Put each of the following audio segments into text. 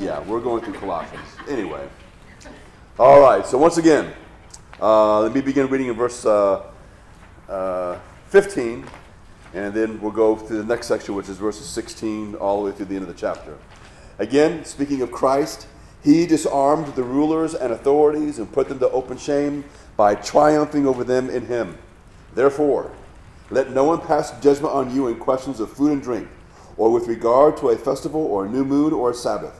Yeah, we're going through Colossians. Anyway. All right, so once again, uh, let me begin reading in verse uh, uh, 15, and then we'll go to the next section, which is verses 16 all the way through the end of the chapter. Again, speaking of Christ, he disarmed the rulers and authorities and put them to open shame by triumphing over them in him. Therefore, let no one pass judgment on you in questions of food and drink, or with regard to a festival or a new moon or a Sabbath.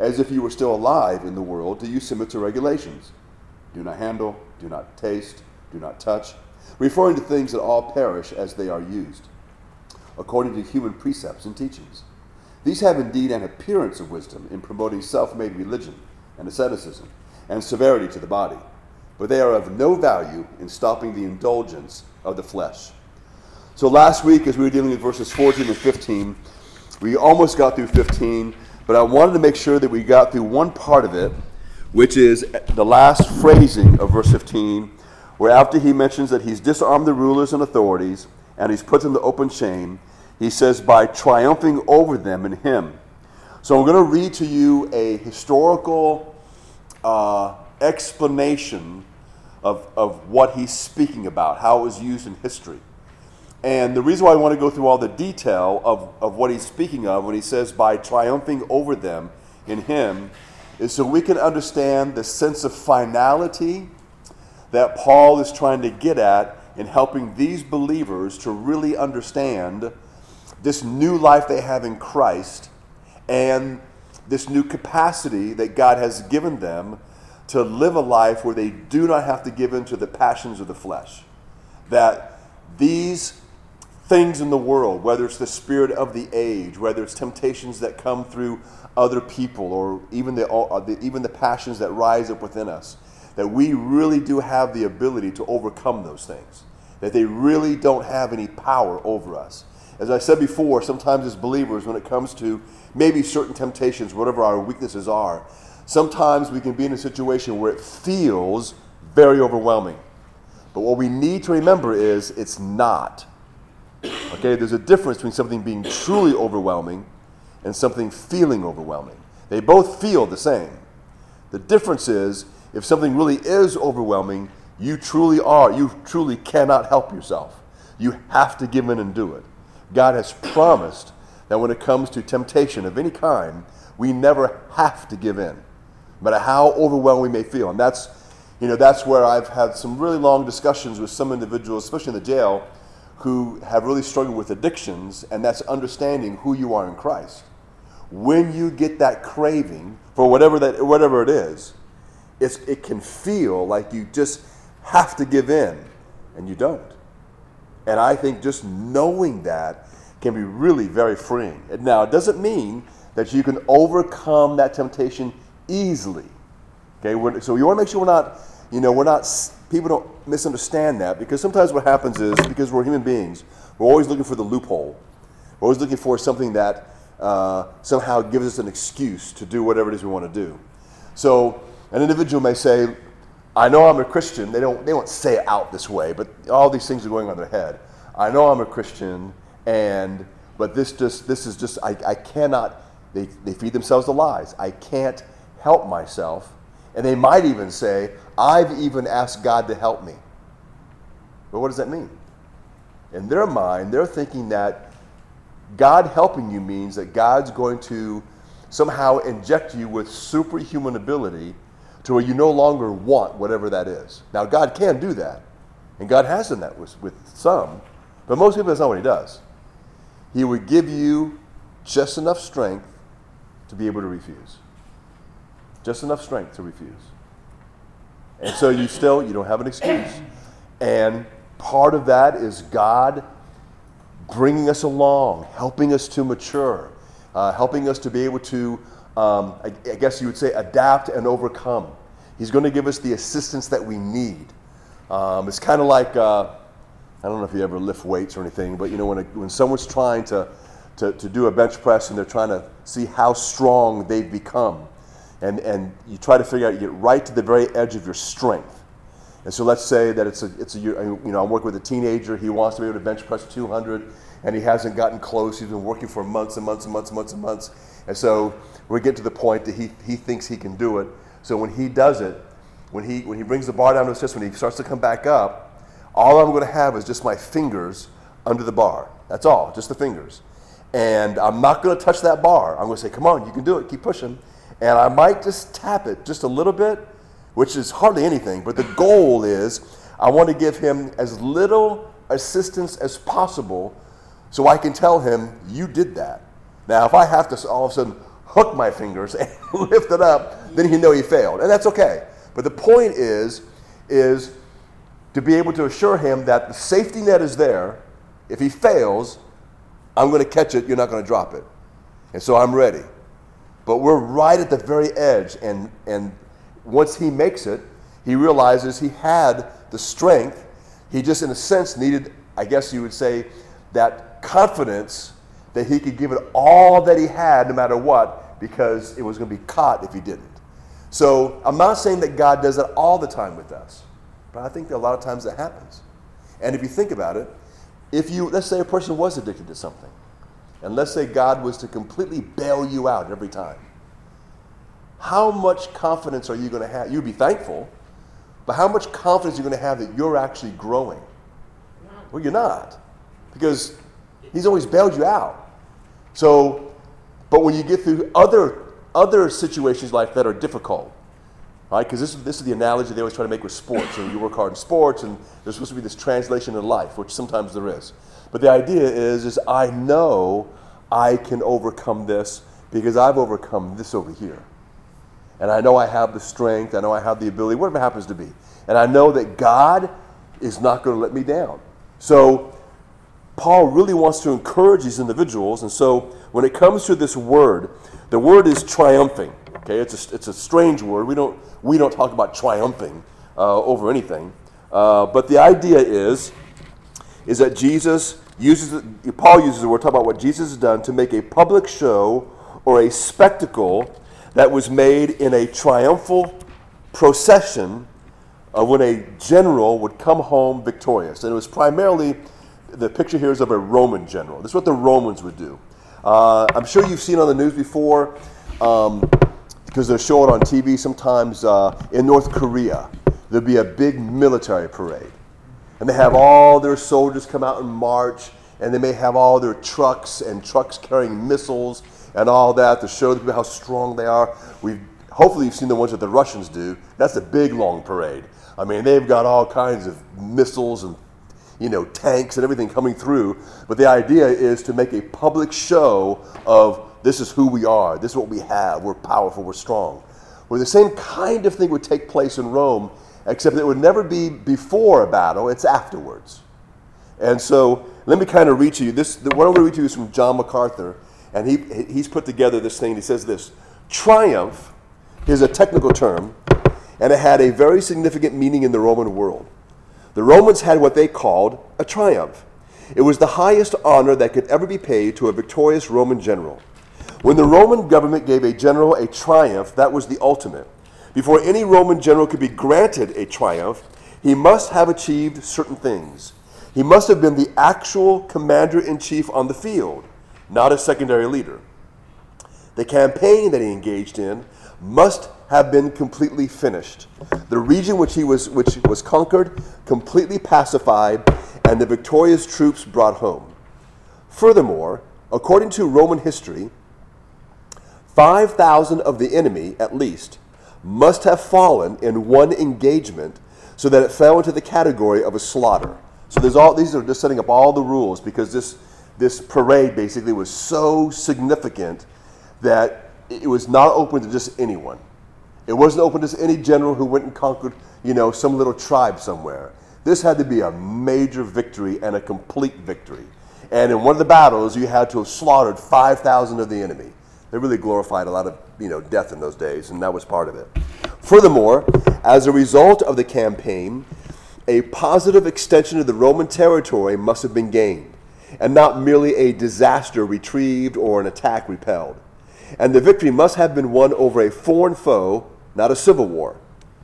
as if you were still alive in the world, do you submit to regulations? Do not handle, do not taste, do not touch, referring to things that all perish as they are used, according to human precepts and teachings. These have indeed an appearance of wisdom in promoting self made religion and asceticism and severity to the body, but they are of no value in stopping the indulgence of the flesh. So last week, as we were dealing with verses 14 and 15, we almost got through 15, but I wanted to make sure that we got through one part of it, which is the last phrasing of verse 15, where after he mentions that he's disarmed the rulers and authorities and he's put them to open shame, he says, by triumphing over them in him. So I'm going to read to you a historical uh, explanation of, of what he's speaking about, how it was used in history. And the reason why I want to go through all the detail of, of what he's speaking of when he says, by triumphing over them in him, is so we can understand the sense of finality that Paul is trying to get at in helping these believers to really understand this new life they have in Christ and this new capacity that God has given them to live a life where they do not have to give in to the passions of the flesh. That these things in the world, whether it's the spirit of the age, whether it's temptations that come through other people, or even uh, the, even the passions that rise up within us, that we really do have the ability to overcome those things, that they really don't have any power over us. As I said before, sometimes as believers, when it comes to maybe certain temptations, whatever our weaknesses are, sometimes we can be in a situation where it feels very overwhelming. But what we need to remember is it's not. Okay, there's a difference between something being truly overwhelming and something feeling overwhelming. They both feel the same. The difference is if something really is overwhelming, you truly are, you truly cannot help yourself. You have to give in and do it. God has promised that when it comes to temptation of any kind, we never have to give in, no matter how overwhelmed we may feel. And that's, you know, that's where I've had some really long discussions with some individuals, especially in the jail, who have really struggled with addictions, and that's understanding who you are in Christ. When you get that craving for whatever that whatever it is, it can feel like you just have to give in, and you don't. And I think just knowing that can be really very freeing. Now, it doesn't mean that you can overcome that temptation easily. Okay, we're, so you want to make sure we're not, you know, we're not, people don't misunderstand that because sometimes what happens is because we're human beings, we're always looking for the loophole. We're always looking for something that uh, somehow gives us an excuse to do whatever it is we want to do. So an individual may say, I know I'm a Christian. They don't, they don't say it out this way, but all these things are going on their head. I know I'm a Christian, and but this just this is just I, I cannot they, they feed themselves the lies. I can't help myself. And they might even say, I've even asked God to help me. But what does that mean? In their mind, they're thinking that God helping you means that God's going to somehow inject you with superhuman ability to where you no longer want whatever that is. Now, God can do that, and God has done that with, with some, but most people, that's not what He does. He would give you just enough strength to be able to refuse. Just enough strength to refuse. And so you still, you don't have an excuse. And part of that is God bringing us along, helping us to mature, uh, helping us to be able to um, I, I guess you would say, adapt and overcome. He's going to give us the assistance that we need. Um, it's kind of like, uh, I don't know if you ever lift weights or anything, but you know, when, a, when someone's trying to, to, to do a bench press and they're trying to see how strong they've become, and, and you try to figure out, you get right to the very edge of your strength. And so let's say that it's a, it's a, you know, I'm working with a teenager, he wants to be able to bench press 200, and he hasn't gotten close. He's been working for months and months and months and months and months. And so we get to the point that he, he thinks he can do it. So when he does it, when he, when he brings the bar down to his chest, when he starts to come back up, all I'm going to have is just my fingers under the bar. That's all, just the fingers. And I'm not going to touch that bar. I'm going to say, come on, you can do it, keep pushing. And I might just tap it just a little bit, which is hardly anything. But the goal is I want to give him as little assistance as possible so I can tell him, you did that. Now, if I have to all of a sudden hook my fingers and lift it up, then he know he failed. And that's okay. But the point is, is to be able to assure him that the safety net is there. If he fails, I'm going to catch it, you're not going to drop it. And so I'm ready. But we're right at the very edge. And, and once he makes it, he realizes he had the strength. He just, in a sense, needed, I guess you would say, that confidence that he could give it all that he had no matter what because it was going to be caught if he didn't. So I'm not saying that God does that all the time with us, but I think that a lot of times that happens. And if you think about it, if you, let's say a person was addicted to something, and let's say God was to completely bail you out every time, how much confidence are you going to have? You'd be thankful, but how much confidence are you going to have that you're actually growing? Well, you're not, because He's always bailed you out. So, but when you get through other other situations like that are difficult, right? Because this, this is the analogy they always try to make with sports. Know, you work hard in sports, and there's supposed to be this translation in life, which sometimes there is. But the idea is, is I know I can overcome this because I've overcome this over here. And I know I have the strength, I know I have the ability, whatever happens to be. And I know that God is not going to let me down. So Paul really wants to encourage these individuals. And so when it comes to this word, the word is triumphing. Okay, it's a, it's a strange word. We don't, we don't talk about triumphing uh, over anything. Uh, but the idea is, is that Jesus uses, Paul uses the word, talk about what Jesus has done to make a public show or a spectacle that was made in a triumphal procession of when a general would come home victorious. And it was primarily the picture here is of a Roman general. This is what the Romans would do. Uh, I'm sure you've seen on the news before, um, because they're showing on TV sometimes uh, in North Korea, there'll be a big military parade. And they have all their soldiers come out and march, and they may have all their trucks and trucks carrying missiles and all that to show the people how strong they are. We've, hopefully, you've seen the ones that the Russians do. That's a big, long parade. I mean, they've got all kinds of missiles and you know, tanks and everything coming through. But the idea is to make a public show of this is who we are, this is what we have, we're powerful, we're strong. Where the same kind of thing would take place in Rome, except it would never be before a battle, it's afterwards. And so let me kind of read to you this. The, what I'm going to read to you is from John MacArthur, and he, he's put together this thing. He says this Triumph is a technical term, and it had a very significant meaning in the Roman world. The Romans had what they called a triumph. It was the highest honor that could ever be paid to a victorious Roman general. When the Roman government gave a general a triumph, that was the ultimate. Before any Roman general could be granted a triumph, he must have achieved certain things. He must have been the actual commander in chief on the field, not a secondary leader. The campaign that he engaged in must have been completely finished. The region which he was which was conquered, completely pacified, and the victorious troops brought home. Furthermore, according to Roman history, 5,000 of the enemy, at least, must have fallen in one engagement so that it fell into the category of a slaughter. So there's all these are just setting up all the rules because this this parade basically was so significant that it was not open to just anyone. It wasn't open to any general who went and conquered, you know, some little tribe somewhere. This had to be a major victory and a complete victory. And in one of the battles, you had to have slaughtered 5,000 of the enemy. They really glorified a lot of you know death in those days, and that was part of it. Furthermore, as a result of the campaign, a positive extension of the Roman territory must have been gained, and not merely a disaster retrieved or an attack repelled. And the victory must have been won over a foreign foe, not a civil war.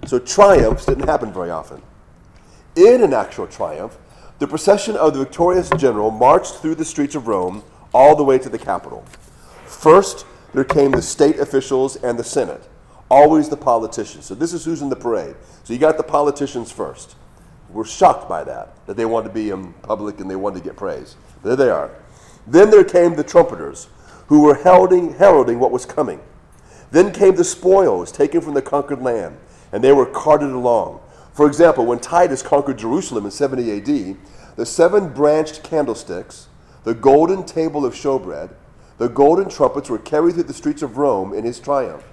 So triumphs didn't happen very often. In an actual triumph, the procession of the victorious general marched through the streets of Rome all the way to the Capitol. First, there came the state officials and the Senate, always the politicians. So this is who's in the parade. So you got the politicians first. We're shocked by that, that they wanted to be in public and they wanted to get praise. There they are. Then there came the trumpeters, who were heralding, heralding what was coming. Then came the spoils taken from the conquered land, and they were carted along. For example, when Titus conquered Jerusalem in 70 AD, the seven branched candlesticks, the golden table of showbread, the golden trumpets were carried through the streets of Rome in his triumph.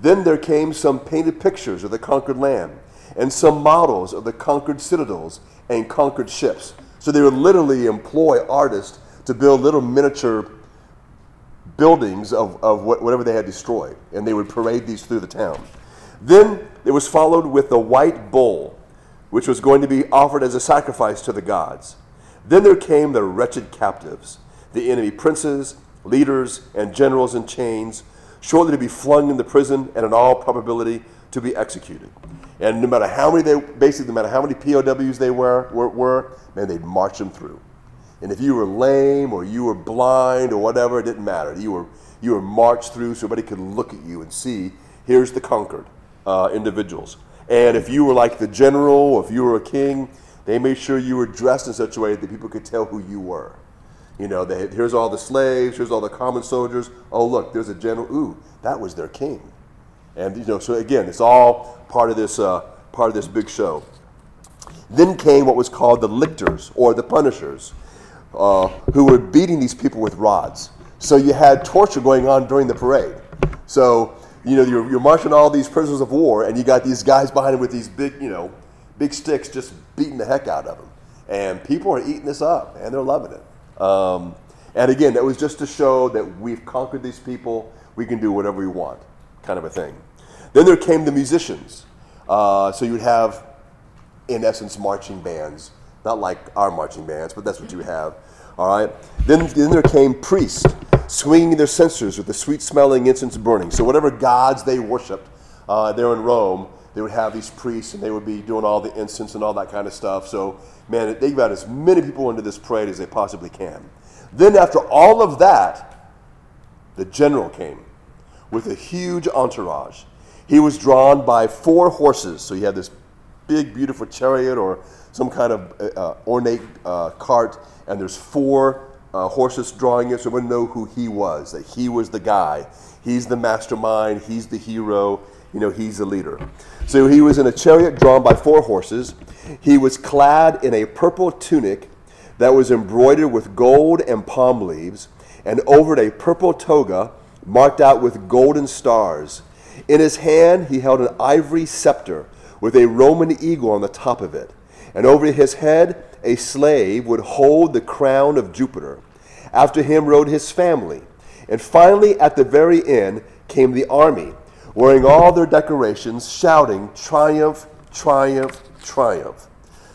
Then there came some painted pictures of the conquered land, and some models of the conquered citadels and conquered ships. So they would literally employ artists to build little miniature buildings of, of whatever they had destroyed, and they would parade these through the town. Then it was followed with the white bull, which was going to be offered as a sacrifice to the gods. Then there came the wretched captives, the enemy princes, leaders, and generals in chains, shortly to be flung into prison and in all probability to be executed. And no matter how many they, basically, no matter how many POWs they were, were, were man, they'd march them through. And if you were lame or you were blind or whatever, it didn't matter. You were, you were marched through so everybody could look at you and see, here's the conquered uh, individuals. And if you were like the general, or if you were a king, they made sure you were dressed in such a way that people could tell who you were. You know, they, here's all the slaves, here's all the common soldiers. Oh, look, there's a general. Ooh, that was their king. And you know, so again, it's all part of this uh, part of this big show. Then came what was called the lictors or the punishers uh, who were beating these people with rods. So you had torture going on during the parade. So, you know, you're, you're marching all these prisoners of war, and you got these guys behind them with these big, you know, big sticks just beating the heck out of them. And people are eating this up, and they're loving it. Um, and again, that was just to show that we've conquered these people. We can do whatever we want, kind of a thing. Then there came the musicians. Uh, so you would have, in essence, marching bands not like our marching bands, but that's what you have. All right. Then, then there came priests swinging their censers with the sweet smelling incense burning. So, whatever gods they worshiped uh, there in Rome, they would have these priests and they would be doing all the incense and all that kind of stuff. So, man, they got as many people into this parade as they possibly can. Then, after all of that, the general came with a huge entourage. He was drawn by four horses. So, he had this big, beautiful chariot or some kind of uh, uh, ornate uh, cart, and there's four uh, horses drawing it, so everyone know who he was, that he was the guy. He's the mastermind, he's the hero, you know, he's the leader. So he was in a chariot drawn by four horses. He was clad in a purple tunic that was embroidered with gold and palm leaves, and over it a purple toga marked out with golden stars. In his hand he held an ivory scepter with a Roman eagle on the top of it and over his head a slave would hold the crown of Jupiter. After him rode his family. And finally, at the very end, came the army, wearing all their decorations, shouting, Triumph, triumph, triumph.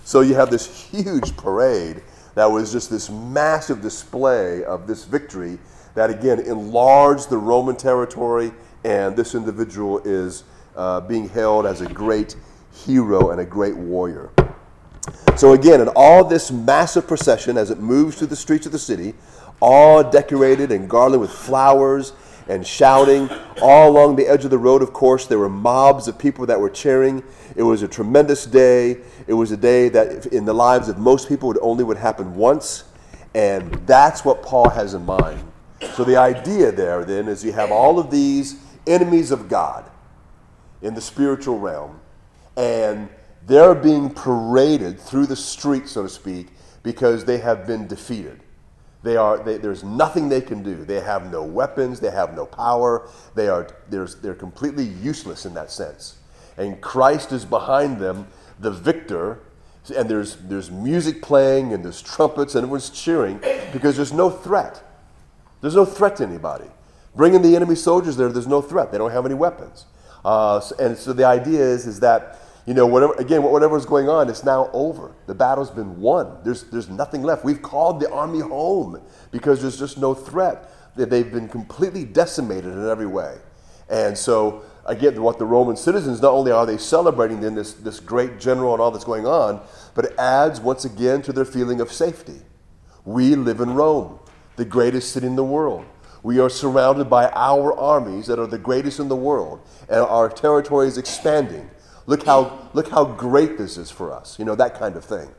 So you have this huge parade that was just this massive display of this victory that, again, enlarged the Roman territory, and this individual is uh, being held as a great hero and a great warrior. So, again, in all this massive procession as it moves through the streets of the city, all decorated and garlanded with flowers and shouting, all along the edge of the road, of course, there were mobs of people that were cheering. It was a tremendous day. It was a day that, in the lives of most people, it only would happen once. And that's what Paul has in mind. So, the idea there then is you have all of these enemies of God in the spiritual realm. And they're being paraded through the street, so to speak, because they have been defeated. They are, they, there's nothing they can do. They have no weapons, they have no power, they are, they're completely useless in that sense. And Christ is behind them, the victor, and there's, there's music playing and there's trumpets and everyone's cheering because there's no threat. There's no threat to anybody. Bringing the enemy soldiers there, there's no threat. They don't have any weapons. Uh, and so the idea is, is that, you know, whatever, again, whatever's going on, it's now over. The battle's been won. There's, there's nothing left. We've called the army home because there's just no threat. They've been completely decimated in every way. And so, again, what the Roman citizens, not only are they celebrating then this, this great general and all that's going on, but it adds once again to their feeling of safety. We live in Rome, the greatest city in the world. We are surrounded by our armies that are the greatest in the world, and our territory is expanding. Look how, look how great this is for us, you know, that kind of thing.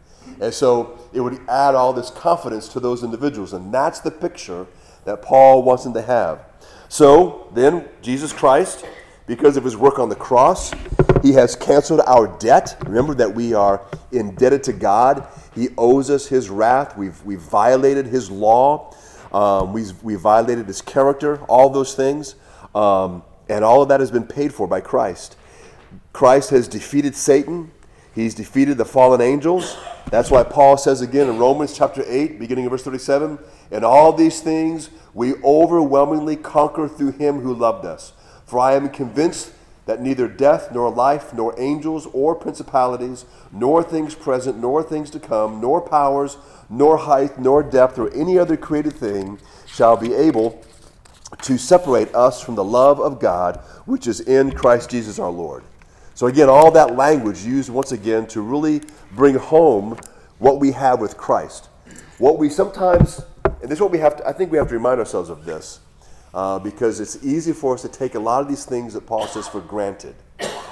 And so it would add all this confidence to those individuals, and that's the picture that Paul wants them to have. So then, Jesus Christ, because of his work on the cross, he has canceled our debt. Remember that we are indebted to God. He owes us his wrath. We've, we've violated his law. Um, we've, we violated his character, all those things. Um, and all of that has been paid for by Christ. Christ has defeated Satan. He's defeated the fallen angels. That's why Paul says again in Romans chapter 8, beginning of verse 37, in all these things we overwhelmingly conquer through him who loved us. For I am convinced that neither death, nor life, nor angels, or principalities, nor things present, nor things to come, nor powers, nor height, nor depth, or any other created thing shall be able to separate us from the love of God which is in Christ Jesus our Lord. So, again, all that language used once again to really bring home what we have with Christ. What we sometimes, and this is what we have to, I think we have to remind ourselves of this, uh, because it's easy for us to take a lot of these things that Paul says for granted.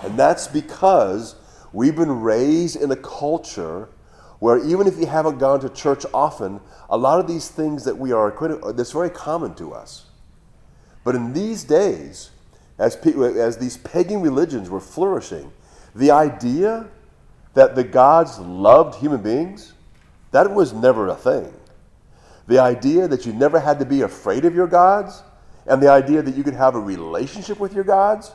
And that's because we've been raised in a culture where even if you haven't gone to church often, a lot of these things that we are, that's very common to us. But in these days, as, as these pagan religions were flourishing, the idea that the gods loved human beings, that was never a thing. The idea that you never had to be afraid of your gods, and the idea that you could have a relationship with your gods,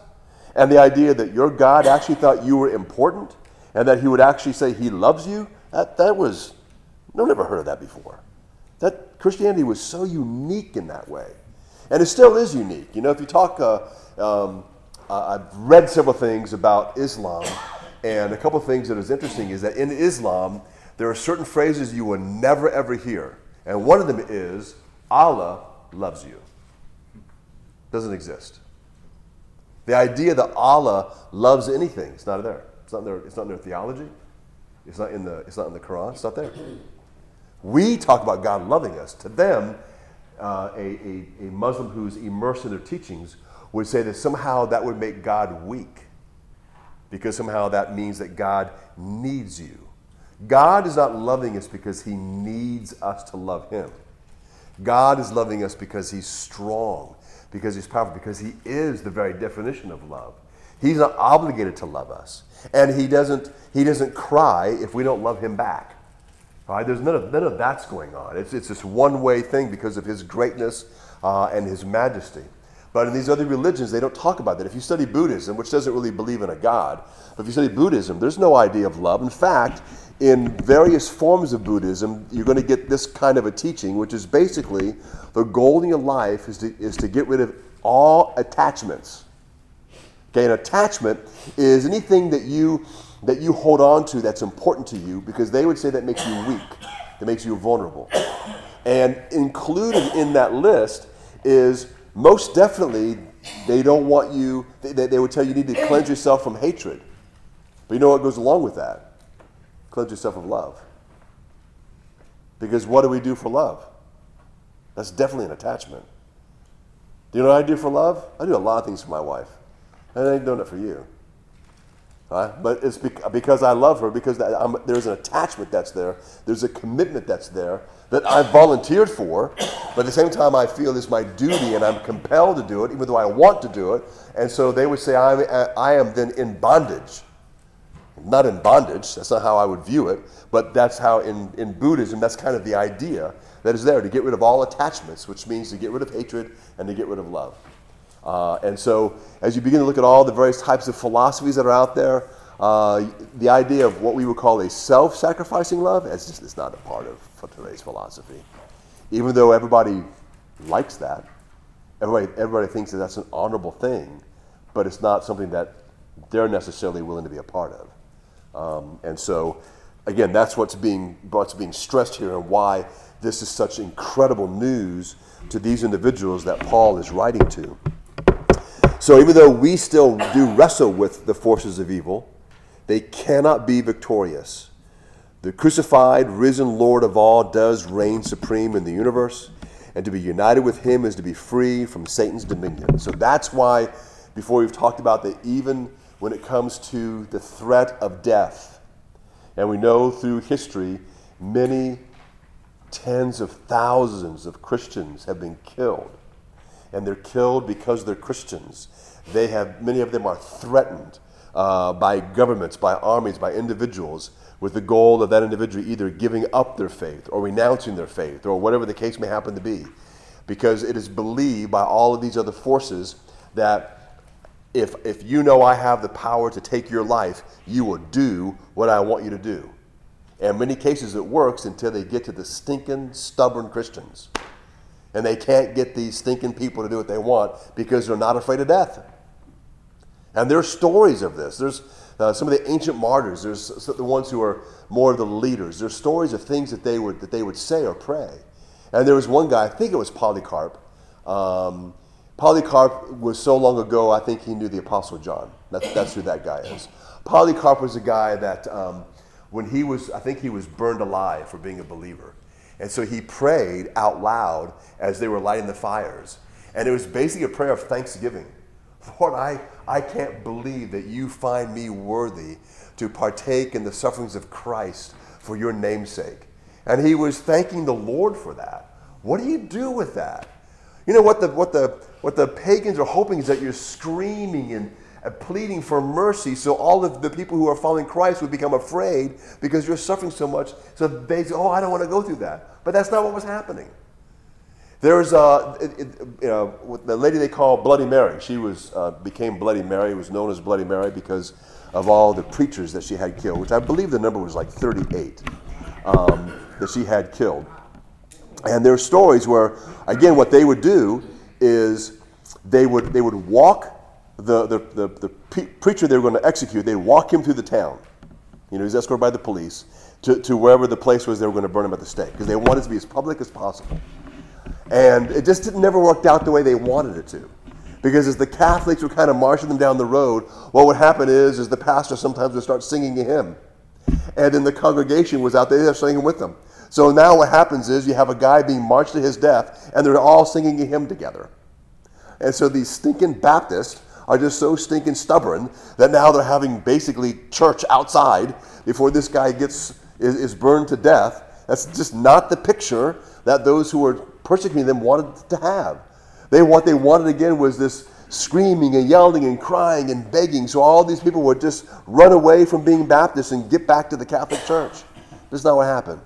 and the idea that your God actually thought you were important, and that he would actually say he loves you, that, that was, no one ever heard of that before. That Christianity was so unique in that way. And it still is unique. You know, if you talk, uh, um, I've read several things about Islam, and a couple of things that is interesting is that in Islam, there are certain phrases you will never ever hear. And one of them is, Allah loves you. Doesn't exist. The idea that Allah loves anything, it's not there. It's not in their, it's not in their theology. It's not in the, it's not in the Quran. It's not there. We talk about God loving us. To them, uh, a, a, a Muslim who's immersed in their teachings would say that somehow that would make God weak because somehow that means that God needs you. God is not loving us because he needs us to love him. God is loving us because he's strong, because he's powerful, because he is the very definition of love. He's not obligated to love us. And he doesn't, he doesn't cry if we don't love him back. All right? There's none of, none of that's going on. It's, it's this one way thing because of his greatness uh, and his majesty. But in these other religions, they don't talk about that. If you study Buddhism, which doesn't really believe in a God, but if you study Buddhism, there's no idea of love. In fact, in various forms of Buddhism, you're going to get this kind of a teaching, which is basically the goal in your life is to, is to get rid of all attachments. Okay, an attachment is anything that you that you hold on to that's important to you because they would say that makes you weak, that makes you vulnerable. And included in that list is most definitely they don't want you, they, they would tell you you need to cleanse yourself from hatred. But you know what goes along with that? Cleanse yourself of love. Because what do we do for love? That's definitely an attachment. Do you know what I do for love? I do a lot of things for my wife. And I ain't doing it for you. But it's because I love her, because there's an attachment that's there, there's a commitment that's there that I've volunteered for, but at the same time I feel it's my duty and I'm compelled to do it, even though I want to do it. And so they would say, I'm, uh, I am then in bondage. Not in bondage, that's not how I would view it, but that's how in, in Buddhism, that's kind of the idea that is there to get rid of all attachments, which means to get rid of hatred and to get rid of love. Uh, and so, as you begin to look at all the various types of philosophies that are out there, uh, the idea of what we would call a self sacrificing love is just not a part of today's philosophy. Even though everybody likes that, everybody, everybody thinks that that's an honorable thing, but it's not something that they're necessarily willing to be a part of. Um, and so, again, that's what's being, what's being stressed here and why this is such incredible news to these individuals that Paul is writing to. So, even though we still do wrestle with the forces of evil, they cannot be victorious. The crucified, risen Lord of all does reign supreme in the universe, and to be united with him is to be free from Satan's dominion. So that's why, before we've talked about that, even when it comes to the threat of death, and we know through history, many tens of thousands of Christians have been killed. And they're killed because they're Christians. They have, many of them are threatened uh, by governments, by armies, by individuals, with the goal of that individual either giving up their faith or renouncing their faith or whatever the case may happen to be. Because it is believed by all of these other forces that if, if you know I have the power to take your life, you will do what I want you to do. And in many cases, it works until they get to the stinking, stubborn Christians. And they can't get these stinking people to do what they want because they're not afraid of death. And there are stories of this. There's uh, some of the ancient martyrs. There's the ones who are more of the leaders. There's stories of things that they would that they would say or pray. And there was one guy. I think it was Polycarp. Um, Polycarp was so long ago. I think he knew the Apostle John. That's, that's who that guy is. Polycarp was a guy that um, when he was, I think he was burned alive for being a believer. And so he prayed out loud as they were lighting the fires. And it was basically a prayer of thanksgiving. Lord, I, I can't believe that you find me worthy to partake in the sufferings of Christ for your namesake. And he was thanking the Lord for that. What do you do with that? You know what the, what the, what the pagans are hoping is that you're screaming and pleading for mercy so all of the people who are following Christ would become afraid because you're suffering so much. So they say, oh, I don't want to go through that. But that's not what was happening. There's uh, it, it, you know, the lady they call Bloody Mary. She was uh, became Bloody Mary. Was known as Bloody Mary because of all the preachers that she had killed, which I believe the number was like 38 um, that she had killed. And there are stories where, again, what they would do is they would they would walk the the, the, the preacher they were going to execute. They'd walk him through the town. You know, he's escorted by the police to, to wherever the place was they were going to burn him at the stake because they wanted to be as public as possible. And it just didn't never worked out the way they wanted it to. Because as the Catholics were kind of marching them down the road, what would happen is, is the pastor sometimes would start singing a hymn. And then the congregation was out there singing with them. So now what happens is you have a guy being marched to his death, and they're all singing a hymn together. And so these stinking Baptists are just so stinking stubborn that now they're having basically church outside before this guy gets is, is burned to death. That's just not the picture that those who were persecuting them wanted to have. They what they wanted again was this screaming and yelling and crying and begging. So all these people would just run away from being Baptists and get back to the Catholic Church. That's not what happened.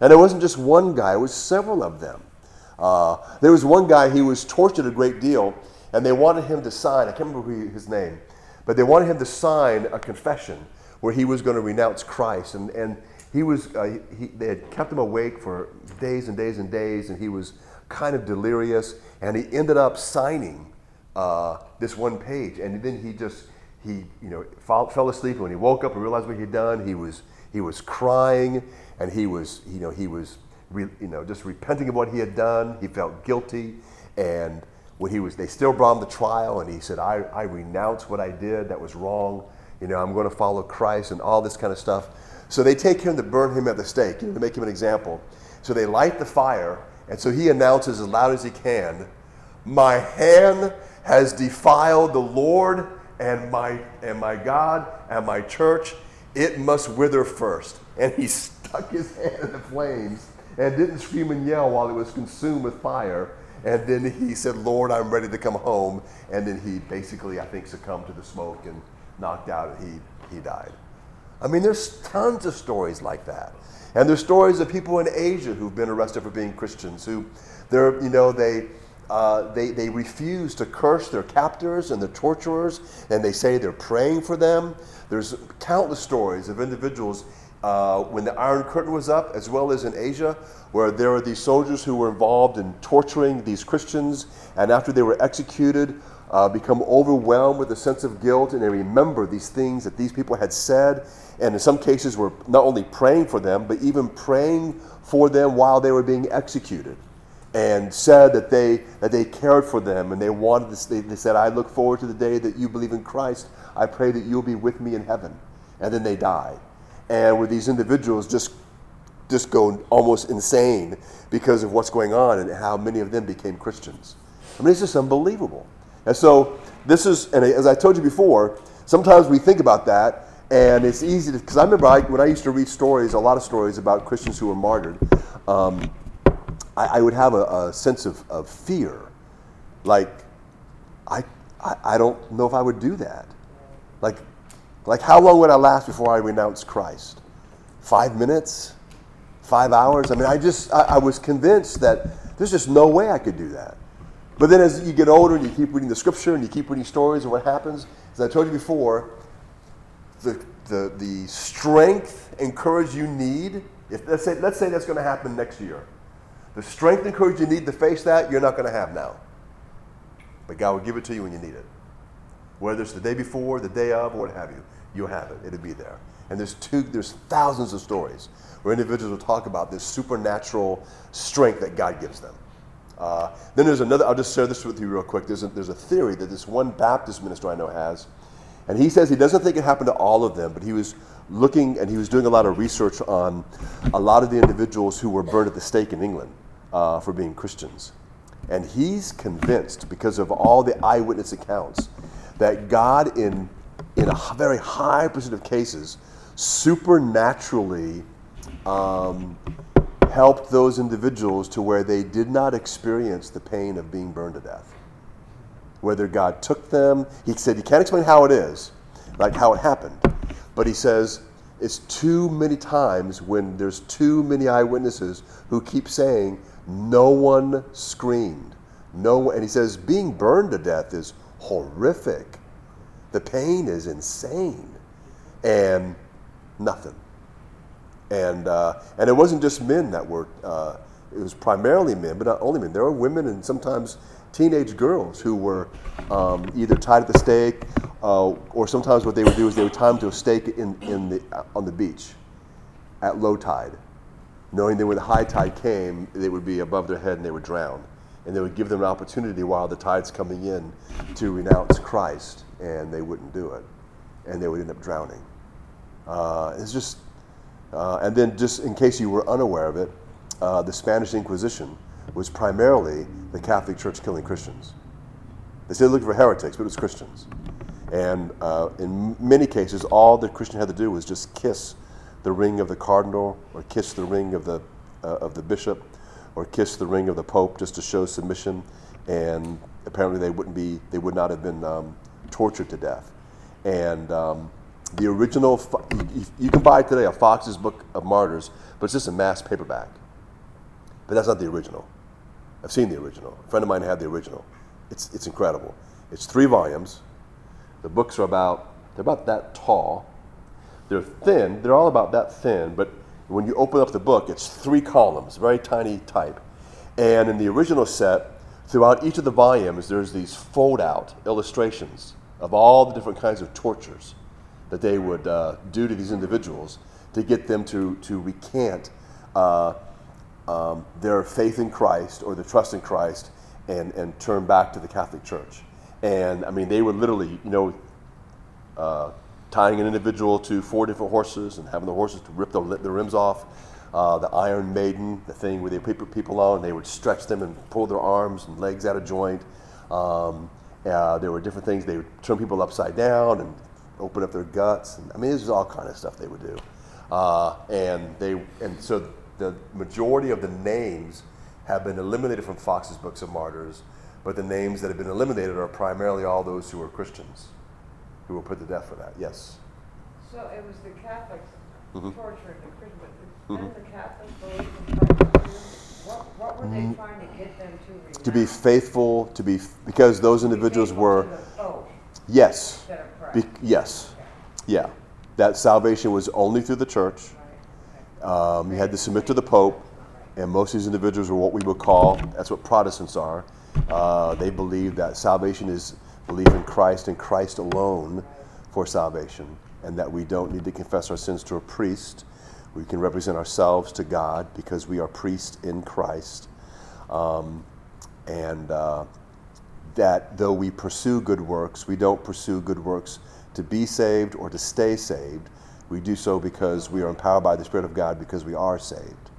And it wasn't just one guy; it was several of them. Uh, there was one guy he was tortured a great deal, and they wanted him to sign. I can't remember his name, but they wanted him to sign a confession where he was going to renounce Christ. And, and he was, uh, he, they had kept him awake for days and days and days, and he was kind of delirious. And he ended up signing uh, this one page, and then he just he you know fall, fell asleep. And when he woke up and realized what he'd done, he was he was crying, and he was you know he was re, you know just repenting of what he had done. He felt guilty, and when he was they still brought him to trial, and he said, "I I renounce what I did. That was wrong. You know, I'm going to follow Christ and all this kind of stuff." So they take him to burn him at the stake, you know, to make him an example. So they light the fire, and so he announces as loud as he can, My hand has defiled the Lord and my, and my God and my church. It must wither first. And he stuck his hand in the flames and didn't scream and yell while it was consumed with fire. And then he said, Lord, I'm ready to come home. And then he basically, I think, succumbed to the smoke and knocked out and he, he died. I mean, there's tons of stories like that. And there's stories of people in Asia who've been arrested for being Christians, who they're, you know, they, uh, they, they refuse to curse their captors and their torturers, and they say they're praying for them. There's countless stories of individuals uh, when the Iron Curtain was up, as well as in Asia, where there were these soldiers who were involved in torturing these Christians, and after they were executed, uh, become overwhelmed with a sense of guilt, and they remember these things that these people had said, and in some cases were not only praying for them, but even praying for them while they were being executed, and said that they that they cared for them, and they wanted to. They, they said, "I look forward to the day that you believe in Christ. I pray that you'll be with me in heaven," and then they die, and where these individuals just just go almost insane because of what's going on and how many of them became Christians. I mean, it's just unbelievable. And so this is, and as I told you before, sometimes we think about that, and it's easy to, because I remember I, when I used to read stories, a lot of stories about Christians who were martyred, um, I, I, would have a, a sense of, of, fear. Like, I, I, I don't know if I would do that. Like, like, how long would I last before I renounce Christ? Five minutes? Five hours? I mean, I just, I, I was convinced that there's just no way I could do that. But then as you get older and you keep reading the scripture and you keep reading stories of what happens, as I told you before, the, the, the strength and courage you need, if let's say, let's say that's going to happen next year. The strength and courage you need to face that, you're not going to have now. But God will give it to you when you need it. Whether it's the day before, the day of, or what have you, you'll have it. It'll be there. And there's two, there's thousands of stories where individuals will talk about this supernatural strength that God gives them. Uh, then there's another, I'll just share this with you real quick. There's a, there's a theory that this one Baptist minister I know has, and he says he doesn't think it happened to all of them, but he was looking and he was doing a lot of research on a lot of the individuals who were burned at the stake in England uh, for being Christians. And he's convinced, because of all the eyewitness accounts, that God, in, in a very high percent of cases, supernaturally um, helped those individuals to where they did not experience the pain of being burned to death. Whether God took them, he said, he can't explain how it is, like how it happened. But he says, it's too many times when there's too many eyewitnesses who keep saying, no one screamed. No and he says, being burned to death is horrific. The pain is insane. And nothing and uh, and it wasn't just men that were. Uh, it was primarily men, but not only men. There were women and sometimes teenage girls who were um, either tied at the stake, uh, or sometimes what they would do is they would tie them to a stake in, in the, on the beach at low tide, knowing that when the high tide came, they would be above their head and they would drown. And they would give them an opportunity while the tide's coming in to renounce Christ, and they wouldn't do it, and they would end up drowning. Uh, it's just uh, and then, just in case you were unaware of it, uh, the Spanish Inquisition was primarily the Catholic Church killing Christians. They said looking for heretics, but it was Christians. And uh, in many cases, all the Christian had to do was just kiss the ring of the cardinal, or kiss the ring of the uh, of the bishop, or kiss the ring of the pope, just to show submission. And apparently, they wouldn't be they would not have been um, tortured to death. And um, the original, you can buy today a Fox's Book of Martyrs, but it's just a mass paperback. But that's not the original. I've seen the original. A friend of mine had the original. It's, it's incredible. It's three volumes. The books are about, they're about that tall. They're thin. They're all about that thin, but when you open up the book, it's three columns, very tiny type. And in the original set, throughout each of the volumes, there's these fold out illustrations of all the different kinds of tortures that they would uh, do to these individuals to get them to, to recant uh, um, their faith in Christ or their trust in Christ and, and turn back to the Catholic Church. And I mean, they were literally, you know, uh, tying an individual to four different horses and having the horses to rip the, the rims off. Uh, the Iron Maiden, the thing where they put people on, they would stretch them and pull their arms and legs out of joint. Um, uh, there were different things. They would turn people upside down and open up their guts. And, I mean, this is all kind of stuff they would do. Uh, and they and so the majority of the names have been eliminated from Fox's Books of Martyrs, but the names that have been eliminated are primarily all those who were Christians, who were put to death for that. Yes. So it was the Catholics mm-hmm. torturing the Christians, but mm-hmm. the Catholics believe in Christ what, what were they mm. trying to get them to? To be faithful, to be because those individuals were. Yes. Be, yes. Yeah. That salvation was only through the church. Um, you had to submit to the Pope, and most of these individuals were what we would call, that's what Protestants are. Uh, they believe that salvation is believe in Christ and Christ alone for salvation, and that we don't need to confess our sins to a priest. We can represent ourselves to God because we are priests in Christ. Um, and uh, that though we pursue good works, we don't pursue good works to be saved or to stay saved. We do so because we are empowered by the Spirit of God because we are saved.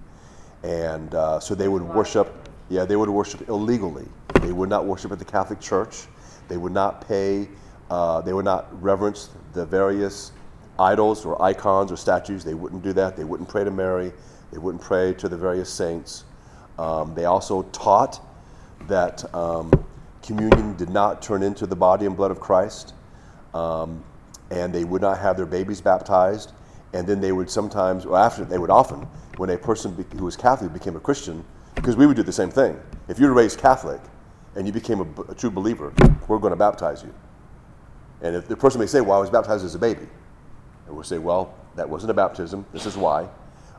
And uh, so they would worship, yeah, they would worship illegally. They would not worship at the Catholic Church. They would not pay, uh, they would not reverence the various idols or icons or statues. They wouldn't do that. They wouldn't pray to Mary. They wouldn't pray to the various saints. Um, they also taught that um, communion did not turn into the body and blood of Christ. Um, and they would not have their babies baptized. And then they would sometimes, or after, they would often, when a person who was Catholic became a Christian, because we would do the same thing. If you were raised Catholic and you became a, a true believer, we're going to baptize you. And if the person may say, Well, I was baptized as a baby, and we'll say, Well, that wasn't a baptism. This is why.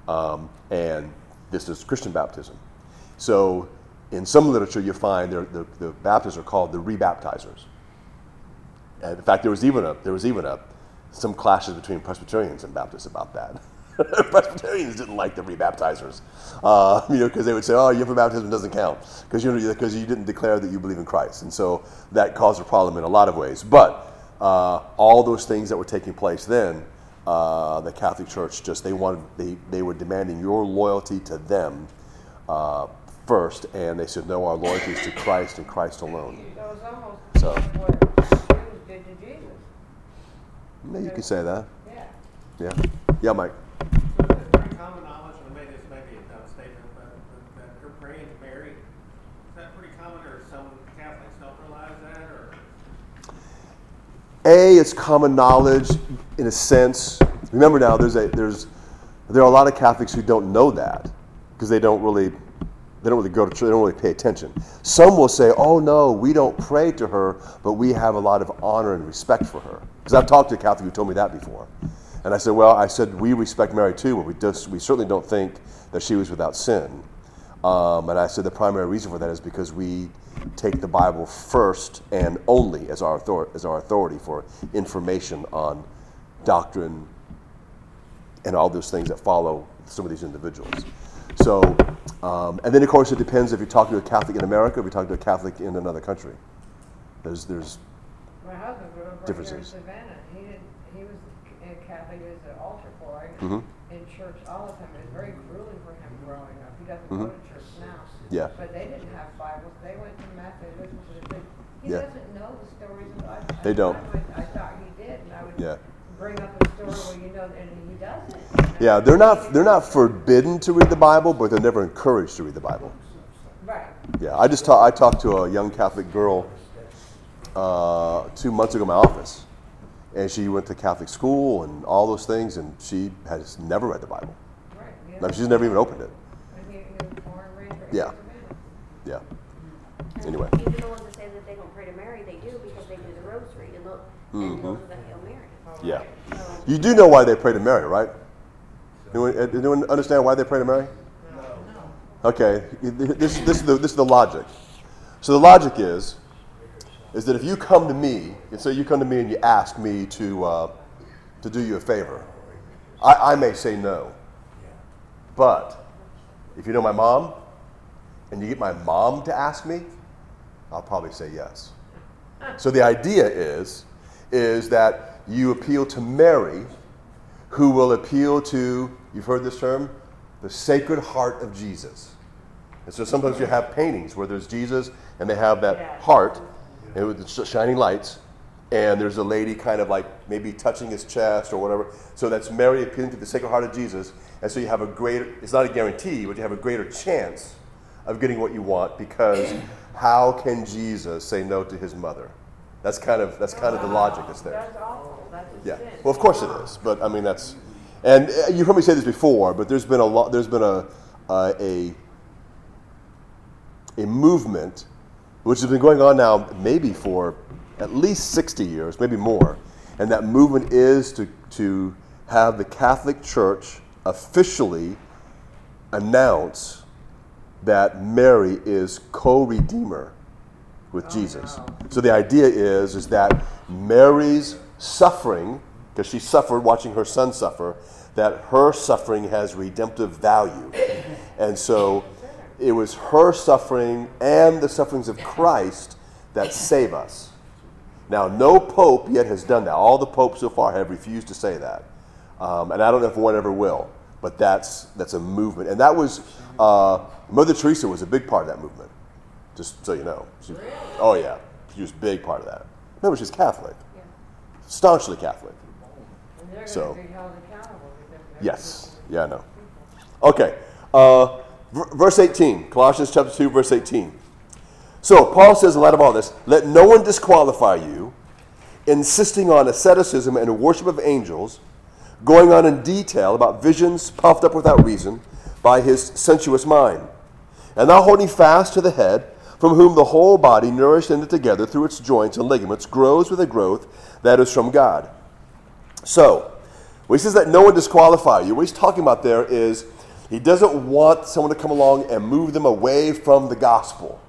Um, and this is Christian baptism. So, in some literature, you find the, the Baptists are called the rebaptizers. And in fact, there was even a there was even a some clashes between Presbyterians and Baptists about that. Presbyterians didn't like the rebaptizers, uh, you know, because they would say, "Oh, your baptism doesn't count because you because you didn't declare that you believe in Christ," and so that caused a problem in a lot of ways. But uh, all those things that were taking place then, uh, the Catholic Church just they wanted they they were demanding your loyalty to them uh, first, and they said, "No, our loyalty is to Christ and Christ alone." So it's almost So- what Jews did to Jesus. Yeah, you can say that. Yeah. Yeah, yeah, Mike. Common knowledge, and this may be a but, praying to Mary. Is that pretty common, or some Catholics don't realize that? A, it's common knowledge in a sense. Remember now, there's a there's there are a lot of Catholics who don't know that because they don't really they don't really go to church. They don't really pay attention. Some will say, "Oh no, we don't pray to her, but we have a lot of honor and respect for her." Because I've talked to a Catholic who told me that before, and I said, "Well, I said we respect Mary too, but we just we certainly don't think that she was without sin." Um, and I said the primary reason for that is because we take the Bible first and only as our, author- as our authority for information on doctrine and all those things that follow some of these individuals. So, um, and then of course it depends if you're talking to a Catholic in America or if you're talking to a Catholic in another country. There's, there's, My husband grew up right here in Differences. Savannah. He did, he was Catholic, is an altar boy Mhm. in church all the time. It was very grueling for him growing up. He doesn't go Mhm. to church now. Yeah. But they didn't have Bibles. They went to mass, they listened to the thing. He Yeah. doesn't know the stories of I, They I- don't. I, I thought he did, and I would Yeah. bring up a story where you know, and he doesn't. yeah, they're not, they're not forbidden to read the Bible, but they're never encouraged to read the Bible. Right. Yeah, I just ta- I talked to a young Catholic girl uh, two months ago in my office, and she went to Catholic school and all those things, and she has never read the Bible. Right. you Like she's never even opened it. and he, he was born and raised right Yeah. in Savannah. Yeah. Anyway. Even the ones that say that they don't pray to Mary, they do because they do the rosary and, the, and those are the Hail Mary. Yeah. So, You do know why they pray to Mary, right? Anyone, uh, anyone understand why they pray to Mary? No. Okay, this, this, is the, this is the logic. So the logic is, is that if you come to me, and say you come to me and you ask me to, uh, to do you a favor, I, I may say no. But if you know my mom, and you get my mom to ask me, I'll probably say yes. So the idea is, is that you appeal to Mary, who will appeal to, you've heard this term, the Sacred Heart of Jesus. And so sometimes you have paintings where there's Jesus and they have that heart and with the shining lights, and there's a lady kind of like maybe touching his chest or whatever. So that's Mary appealing to the Sacred Heart of Jesus. And so you have a greater, it's not a guarantee, but you have a greater chance of getting what you want because how can Jesus say no to his mother? That's kind of, that's kind of the logic that's there. That's awful. That's Yeah. Well, of course it is, but I mean that's, and uh, you've heard me say this before, but there's been a lot. There's been a uh, a a movement which has been going on now maybe for at least 60 years, maybe more, and that movement is to to have the Catholic Church officially announce that Mary is co-redeemer with oh, Jesus. So the idea is is that Mary's suffering, because she suffered watching her son suffer, that her suffering has redemptive value. And so it was her suffering and the sufferings of Christ that save us. Now, no pope yet has done that. All the popes so far have refused to say that. Um, and I don't know if one ever will, but that's, that's a movement. And that was, uh, Mother Teresa was a big part of that movement, just so you know. She, oh, yeah. She was a big part of that. Remember, she's Catholic, staunchly Catholic. And they're So- gonna be held accountable Yes. Yeah, I know. Okay. Uh, verse 18, Colossians chapter 2, verse 18. So Paul says in light of all this, let no one disqualify you, insisting on asceticism and worship of angels, going on in detail about visions puffed up without reason by his sensuous mind, and not holding fast to the head, from whom the whole body, nourished and knit together through its joints and ligaments, grows with a growth that is from God. So, when he says that no one disqualify you, what he's talking about there is he doesn't want someone to come along and move them away from the gospel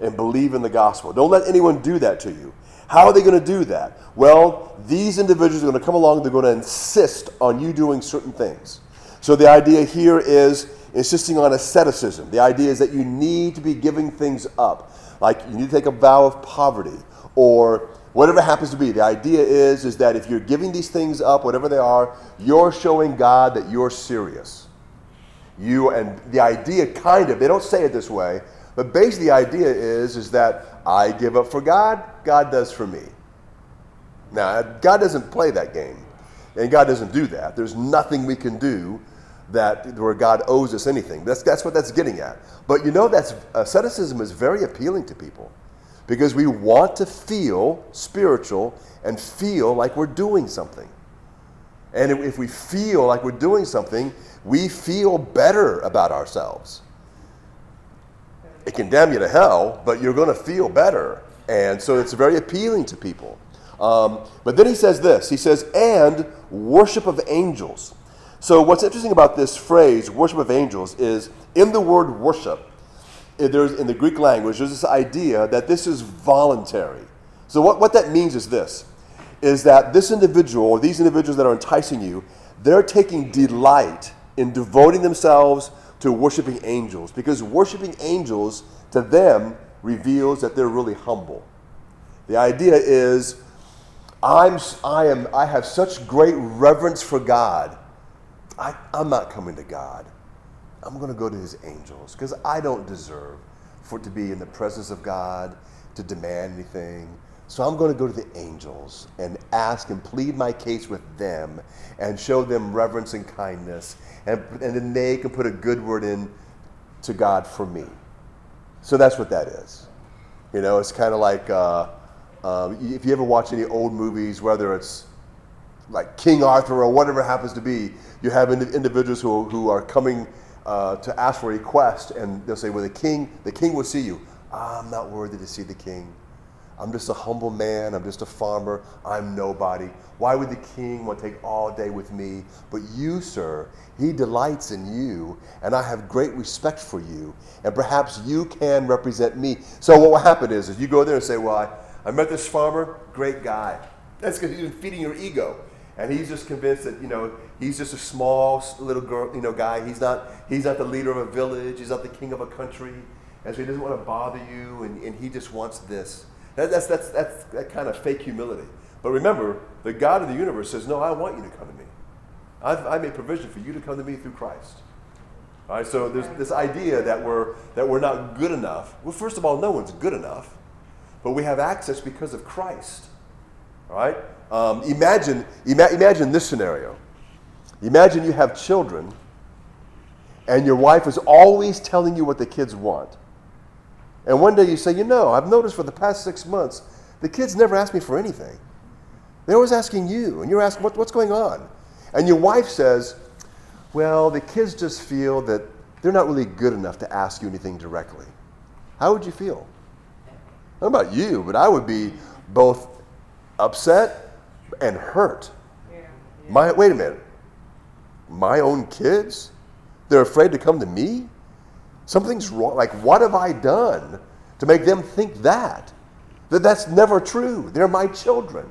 and believe in the gospel. Don't let anyone do that to you. How are they going to do that? Well, these individuals are going to come along, they're going to insist on you doing certain things. So the idea here is insisting on asceticism. The idea is that you need to be giving things up. Like you need to take a vow of poverty or whatever happens to be. The idea is, is that if you're giving these things up, whatever they are, you're showing God that you're serious. You and the idea kind of, they don't say it this way, but basically the idea is, is that I give up for God, God does for me. Now, God doesn't play that game. And God doesn't do that. There's nothing we can do that where God owes us anything. That's, that's what that's getting at. But you know, that's asceticism is very appealing to people because we want to feel spiritual and feel like we're doing something. And if- if we feel like we're doing something, we feel better about ourselves. It can damn you to hell, but you're going to feel better. And so it's very appealing to people. Um, but then he says this he says, and worship of angels. So what's interesting about this phrase, worship of angels, is in the word worship, eh, there's, in the Greek language, there's this idea that this is voluntary. So what, what that means is this, is that this individual, or these individuals that are enticing you, they're taking delight in devoting themselves to worshiping angels because worshiping angels to them reveals that they're really humble. The idea is, I'm, I, am, I have such great reverence for God. I, I'm not coming to God. I'm going to go to his angels because I don't deserve for it to be in the presence of God to demand anything. So I'm going to go to the angels and ask and plead my case with them and show them reverence and kindness. And, and then they can put a good word in to God for me. So that's what that is. You know, it's kind of like uh, uh, if you ever watch any old movies, whether it's like King Arthur or whatever happens to be, you have indi- individuals who, who are coming uh, to ask for a request, and they'll say, "Well, the king, the king will see you." I'm not worthy to see the king. I'm just a humble man. I'm just a farmer. I'm nobody. Why would the king want to take all day with me? But you, sir, he delights in you, and I have great respect for you, and perhaps you can represent me. So what will happen is, is you go there and say, "Well, I, I met this farmer, great guy." That's because he's feeding your ego and he's just convinced that you know he's just a small little girl, you know, guy. He's not he's not the leader of a village. He's not the king of a country, and so he doesn't want to bother you, and, and he just wants this. That, that's that's that's that kind of fake humility. But remember, the God of the universe says, "No, I want you to come to me. I've I made provision for you to come to me through Christ." All right. So there's this idea that we're that we're not good enough. Well, first of all, no one's good enough, but we have access because of Christ. All right? Um, imagine, ima- imagine this scenario. Imagine you have children, and your wife is always telling you what the kids want. And one day you say, You know, I've noticed for the past six months, the kids never ask me for anything. They're always asking you, and you're asking, what, What's going on? And your wife says, Well, the kids just feel that they're not really good enough to ask you anything directly. How would you feel? Don't about you, but I would be both upset and hurt. Yeah. My, wait a minute. my own kids? They're afraid to come to me? Something's wrong. Like, what have I done to make them think that? That that's never true. They're my children.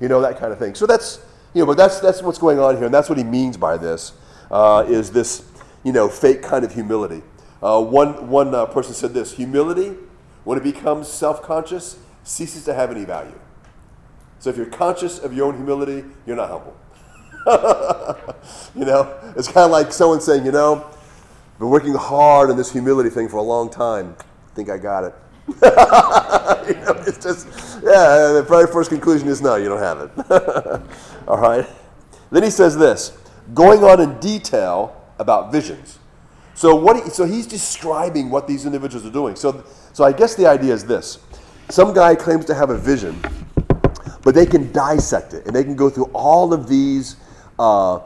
You know, that kind of thing. So that's, you know, but that's, that's what's going on here. And that's what he means by this, uh, is this, you know, fake kind of humility. Uh, one one uh, person said this humility, when it becomes self conscious, ceases to have any value. So if you're conscious of your own humility, you're not humble. you know, it's kind of like someone saying, you know, been working hard on this humility thing for a long time. I think I got it. you know, it's just, yeah, the very first conclusion is no, you don't have it. All right. Then he says this going on in detail about visions. So, what he, so he's describing what these individuals are doing. So, so I guess the idea is this some guy claims to have a vision, but they can dissect it and they can go through all of these uh,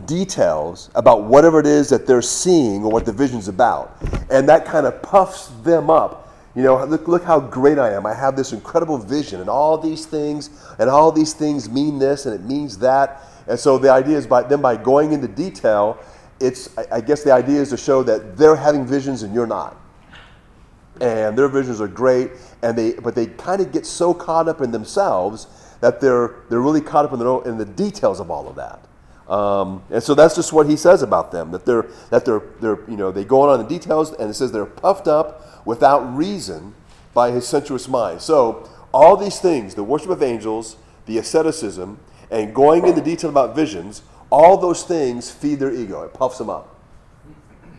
details about whatever it is that they're seeing or what the vision's about. And that kind of puffs them up you know, look, look how great I am. I have this incredible vision, and all these things, and all these things mean this, and it means that. And so the idea is by then by going into detail, it's I, I guess the idea is to show that they're having visions and you're not. And their visions are great, and they but they kind of get so caught up in themselves that they're they're really caught up in the in the details of all of that. Um, and so that's just what he says about them that they're that they're they're you know they go on the details and it says they're puffed up without reason by his sensuous mind. So all these things, the worship of angels, the asceticism, and going into detail about visions, all those things feed their ego. It puffs them up.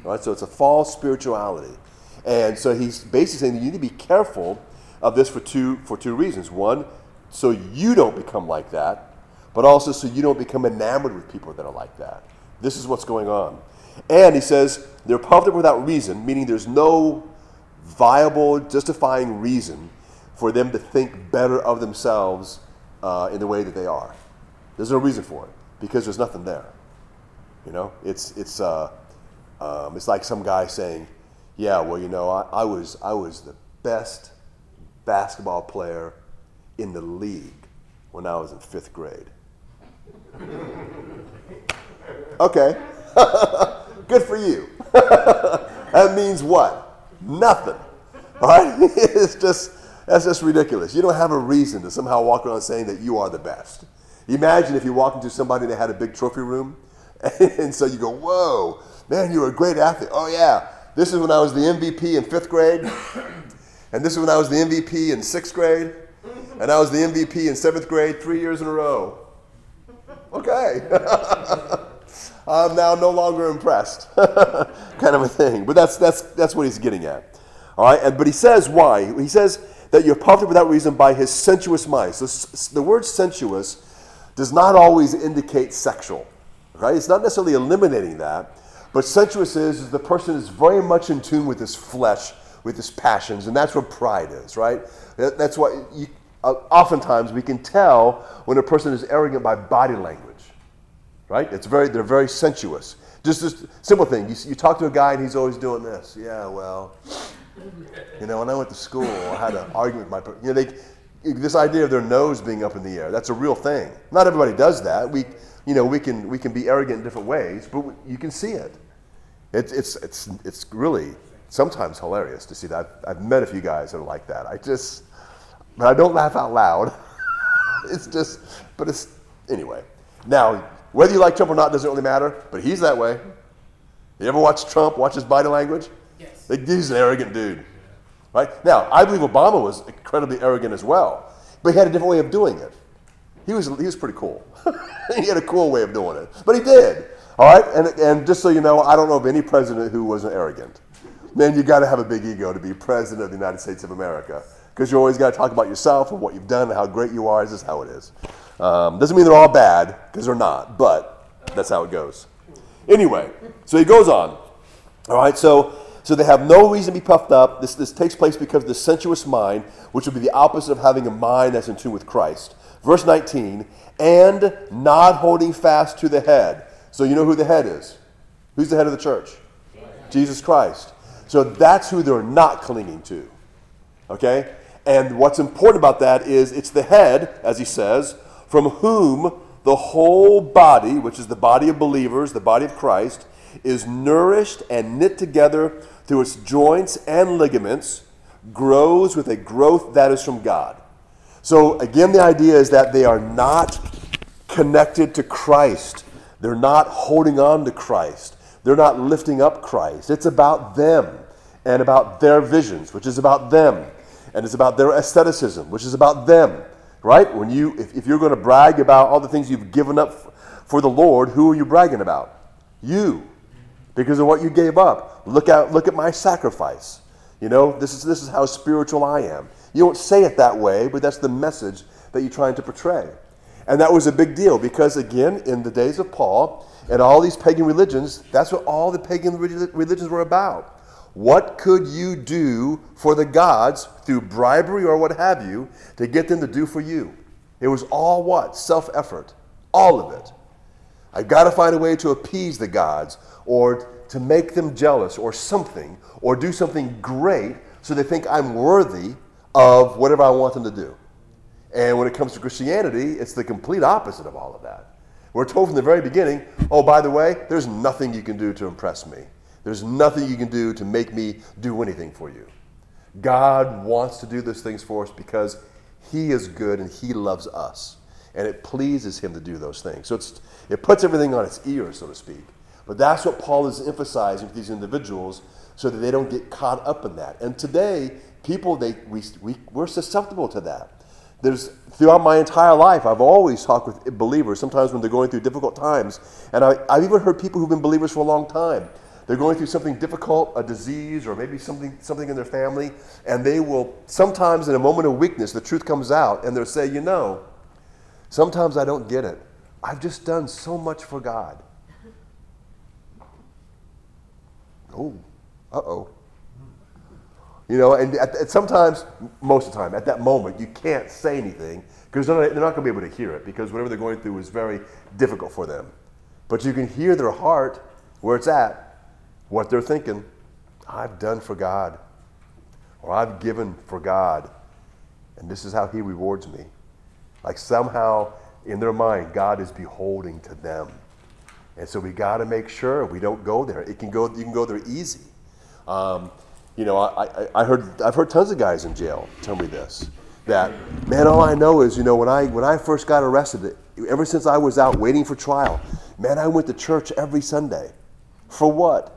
All right, so it's a false spirituality. And so he's basically saying you need to be careful of this for two for two reasons. One, so you don't become like that but also so you don't become enamored with people that are like that. This is what's going on. And he says they're puffed up without reason, meaning there's no viable, justifying reason for them to think better of themselves uh, in the way that they are. There's no reason for it because there's nothing there. You know, it's it's uh, um, it's like some guy saying, "Yeah, well, you know, I, I was I was the best basketball player in the league when I was in fifth grade." Okay. Good for you. that means what? Nothing. All right? it's just, that's just ridiculous. You don't have a reason to somehow walk around saying that you are the best. Imagine if you walk into somebody that had a big trophy room, and so you go, whoa, man, you were a great athlete. Oh, yeah. This is when I was the MVP in fifth grade, and this is when I was the MVP in sixth grade, and I was the MVP in seventh grade three years in a row. Okay. I'm now no longer impressed, kind of a thing. But that's, that's, that's what he's getting at. All right, and, but he says why. He says that you're up without reason by his sensuous mind. So the word sensuous does not always indicate sexual. Right? It's not necessarily eliminating that, but sensuous is, is the person is very much in tune with his flesh, with his passions, and that's what pride is, right? That's why you, oftentimes we can tell when a person is arrogant by body language, right? It's very, they're very sensuous. Just this simple thing. You, you talk to a guy and he's always doing this. Yeah, well, you know, when I went to school, I had an argument with my, you know, they, this idea of their nose being up in the air, that's a real thing. Not everybody does that. We, you know, we can, we can be arrogant in different ways, but you can see it. it it's, it's, it's really sometimes hilarious to see that. I've, I've met a few guys that are like that. I just, but I don't laugh out loud. it's just, but it's, anyway. Now, whether you like Trump or not doesn't really matter, but he's that way. You ever watch Trump, watch his body language? Yes. Like, he's an arrogant dude. Right? Now, I believe Obama was incredibly arrogant as well, but he had a different way of doing it. He was, he was pretty cool. he had a cool way of doing it, but he did. All right? And, and just so you know, I don't know of any president who wasn't arrogant. Man, you got to have a big ego to be president of the United States of America because you always got to talk about yourself and what you've done and how great you are. This is how it is. Um, doesn't mean they're all bad because they're not, but that's how it goes. Anyway, so he goes on. All right, so so they have no reason to be puffed up. This this takes place because of the sensuous mind, which would be the opposite of having a mind that's in tune with Christ. Verse 19, and not holding fast to the head. So you know who the head is. Who's the head of the church? Jesus Christ. So that's who they're not clinging to. Okay? And what's important about that is it's the head, as he says, from whom the whole body, which is the body of believers, the body of Christ, is nourished and knit together through its joints and ligaments, grows with a growth that is from God. So, again, the idea is that they are not connected to Christ. They're not holding on to Christ. They're not lifting up Christ. It's about them and about their visions, which is about them. And it's about their asceticism, which is about them. Right? When you if, if you're going to brag about all the things you've given up for the Lord, who are you bragging about? You. Because of what you gave up. Look out! look at my sacrifice. You know, this is this is how spiritual I am. You don't say it that way, but that's the message that you're trying to portray. And that was a big deal because, again, in the days of Paul and all these pagan religions, that's what all the pagan religions were about. What could you do for the gods through bribery or what have you to get them to do for you? It was all what? Self effort. All of it. I've got to find a way to appease the gods or to make them jealous or something or do something great so they think I'm worthy of whatever I want them to do. And when it comes to Christianity, it's the complete opposite of all of that. We're told from the very beginning, oh, by the way, there's nothing you can do to impress me. There's nothing you can do to make me do anything for you. God wants to do those things for us because He is good and He loves us. And it pleases Him to do those things. So it puts everything on its ear, so to speak. But that's what Paul is emphasizing with these individuals so that they don't get caught up in that. And today, people they we, we we're susceptible to that there's throughout my entire life i've always talked with believers sometimes when they're going through difficult times and I, i've even heard people who've been believers for a long time they're going through something difficult a disease or maybe something something in their family and they will sometimes in a moment of weakness the truth comes out and they'll say you know sometimes i don't get it. I've just done so much for god. Oh uh-oh. You know, and at, at sometimes, most of the time, at that moment, you can't say anything because they're not, they're not going to be able to hear it because whatever they're going through is very difficult for them. But you can hear their heart where it's at, what they're thinking. I've done for God, or I've given for God, and this is how He rewards me. Like somehow in their mind, God is beholding to them. And so we got to make sure we don't go there. It can go, you can go there easy. Um, you know, I, I, I heard, I've heard tons of guys in jail tell me this that, man, all I know is, you know, when I, when I first got arrested, ever since I was out waiting for trial, man, I went to church every Sunday. For what?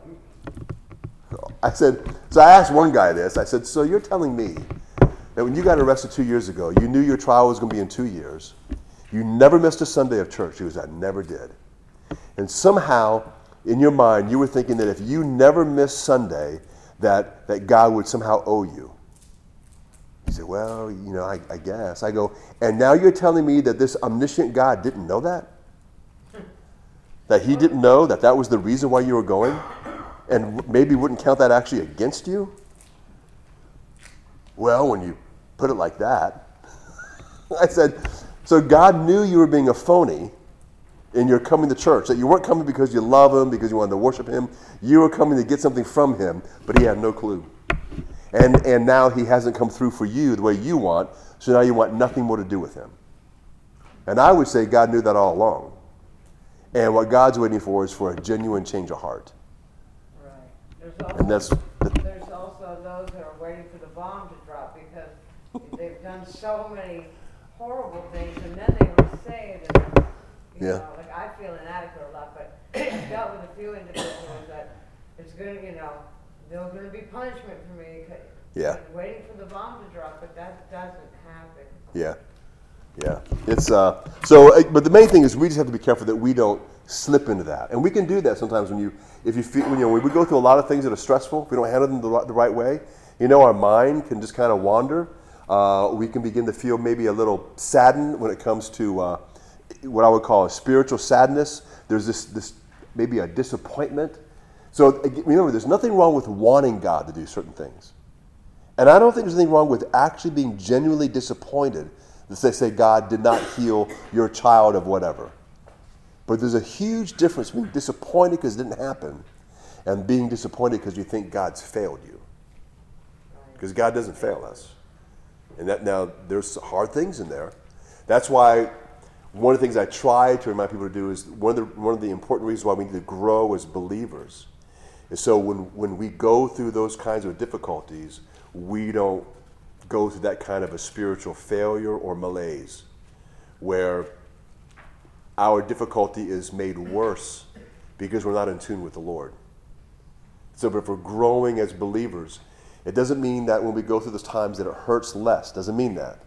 I said, so I asked one guy this. I said, so you're telling me that when you got arrested two years ago, you knew your trial was going to be in two years. You never missed a Sunday of church. He was, I never did. And somehow, in your mind, you were thinking that if you never missed Sunday, that, that God would somehow owe you. He said, Well, you know, I, I guess. I go, And now you're telling me that this omniscient God didn't know that? That he didn't know that that was the reason why you were going? And maybe wouldn't count that actually against you? Well, when you put it like that, I said, So God knew you were being a phony and you're coming to church. That you weren't coming because you love him, because you wanted to worship him. You were coming to get something from him, but he had no clue. And, and now he hasn't come through for you the way you want, so now you want nothing more to do with him. And I would say God knew that all along. And what God's waiting for is for a genuine change of heart. There's also, And that's the, there's also those that are waiting for the bomb to drop because they've done so many horrible things and then they to say that you Yeah. know, like I feel inadequate a lot, but I've dealt with a few individuals that it's gonna, you know, there's gonna be punishment for me. Yeah. Waiting for the bomb to drop, but that doesn't happen. Yeah, yeah. It's uh. So, uh, but the main thing is we just have to be careful that we don't slip into that, and we can do that sometimes when you, if you feel, when, you know, when we go through a lot of things that are stressful, if we don't handle them the, right- the right way. You know, our mind can just kind of wander. Uh, we can begin to feel maybe a little saddened when it comes to uh, what I would call a spiritual sadness. There's this, this maybe a disappointment. So remember, there's nothing wrong with wanting God to do certain things. And I don't think there's anything wrong with actually being genuinely disappointed they say God did not heal your child of whatever. But there's a huge difference between disappointed because it didn't happen and being disappointed because you think God's failed you. Because God doesn't fail us. And that now there's hard things in there. That's why one of the things I try to remind people to do is one of the, one of the important reasons why we need to grow as believers is so when, when we go through those kinds of difficulties, we don't go through that kind of a spiritual failure or malaise where our difficulty is made worse because we're not in tune with the Lord. So if we're growing as believers, it doesn't mean that when we go through those times that it hurts less. Doesn't mean that.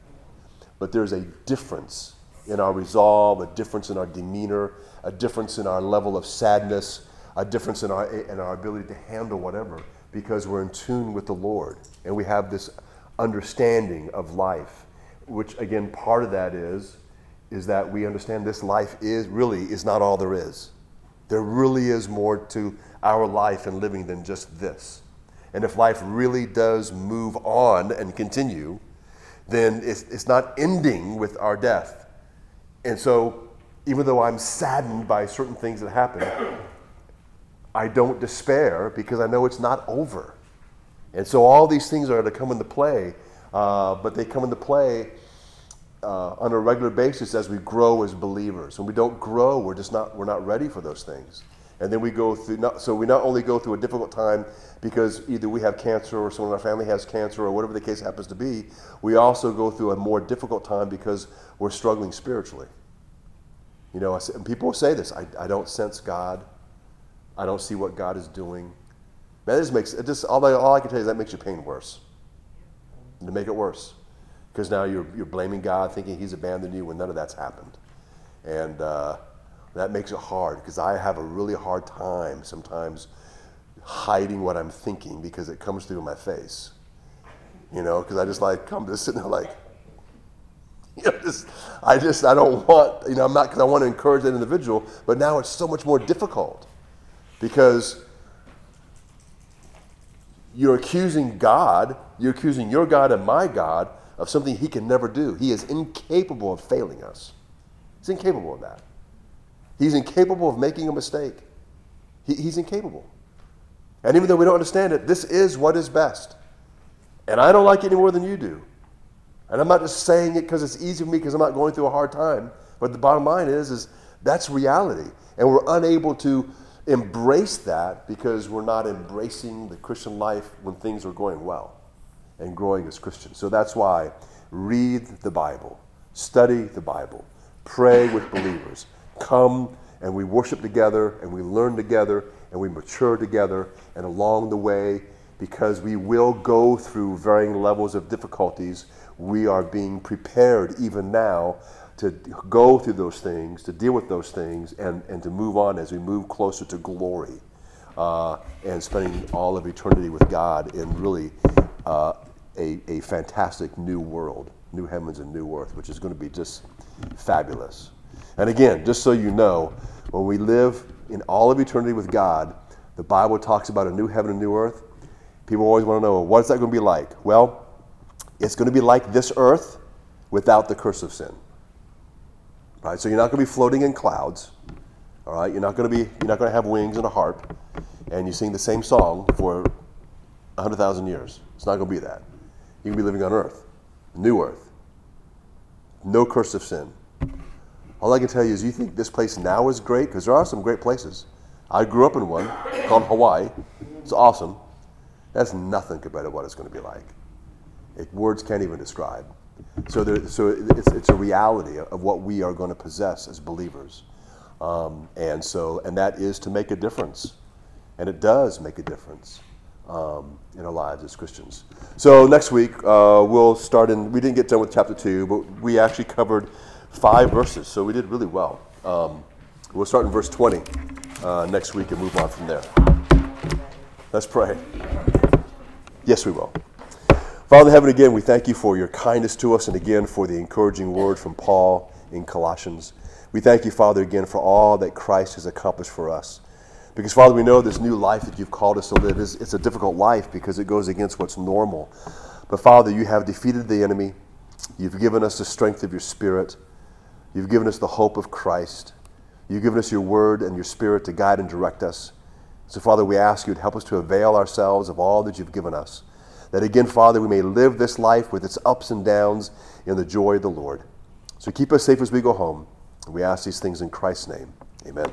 But there's a difference in our resolve, a difference in our demeanor, a difference in our level of sadness, a difference in our, in our ability to handle whatever because we're in tune with the Lord and we have this understanding of life, which again, part of that is, is that we understand this life is really is not all there is. There really is more to our life and living than just this. And if life really does move on and continue, then it's, it's not ending with our death. And so, even though I'm saddened by certain things that happen, I don't despair because I know it's not over. And so, all these things are to come into play, uh, but they come into play uh, on a regular basis as we grow as believers. When we don't grow, we're just not, we're not ready for those things. And then we go through, not, so we not only go through a difficult time because either we have cancer or someone in our family has cancer or whatever the case happens to be, we also go through a more difficult time because we're struggling spiritually. You know, people say this I, I don't sense God, I don't see what God is doing. It just makes it just all I, all I can tell you is that makes your pain worse. To make it worse, because now you're you're blaming God, thinking He's abandoned you when none of that's happened, and. Uh, that makes it hard because I have a really hard time sometimes hiding what I'm thinking because it comes through my face. You know, because I just like come just sitting there like, you know, just I just I don't want you know I'm not because I want to encourage that individual, but now it's so much more difficult because you're accusing God, you're accusing your God and my God of something He can never do. He is incapable of failing us. He's incapable of that. He's incapable of making a mistake. He, he's incapable. And even though we don't understand it, this is what is best. And I don't like it any more than you do. And I'm not just saying it because it's easy for me because I'm not going through a hard time. But the bottom line is, is that's reality. And we're unable to embrace that because we're not embracing the Christian life when things are going well and growing as Christians. So that's why read the Bible, study the Bible, pray with believers come and we worship together and we learn together and we mature together. And along the way, because we will go through varying levels of difficulties, we are being prepared even now to go through those things, to deal with those things, and, and to move on as we move closer to glory uh, and spending all of eternity with God in really uh, a, a fantastic new world, new heavens and new earth, which is going to be just fabulous. And again, just so you know, when we live in all of eternity with God, the Bible talks about a new heaven and new earth. People always want to know, what's that going to be like? Well, it's going to be like this earth without the curse of sin. Right? So you're not going to be floating in clouds. All right? You're not going to be you're not going to have wings and a harp and you sing the same song for 100,000 years. It's not going to be that. You can be living on earth, new earth. No curse of sin. All I can tell you is you think this place now is great because there are some great places. I grew up in one called Hawaii. It's awesome. That's nothing compared to what it's going to be like. It, words can't even describe. So, there, so it's, it's a reality of what we are going to possess as believers. Um, and so, and that is to make a difference. And it does make a difference um, in our lives as Christians. So next week, uh, we'll start in, we didn't get done with chapter two, but we actually covered five verses, so we did really well. Um, we'll start in verse 20 uh, next week and move on from there. Let's pray. Yes, we will. Father in heaven, again, we thank you for your kindness to us and again for the encouraging word from Paul in Colossians. We thank you, Father, again for all that Christ has accomplished for us. Because, Father, we know this new life that you've called us to live is it's a difficult life because it goes against what's normal. But, Father, you have defeated the enemy. You've given us the strength of your Spirit. You've given us the hope of Christ. You've given us your word and your spirit to guide and direct us. So, Father, we ask you to help us to avail ourselves of all that you've given us. That again, Father, we may live this life with its ups and downs in the joy of the Lord. So keep us safe as we go home. We ask these things in Christ's name. Amen.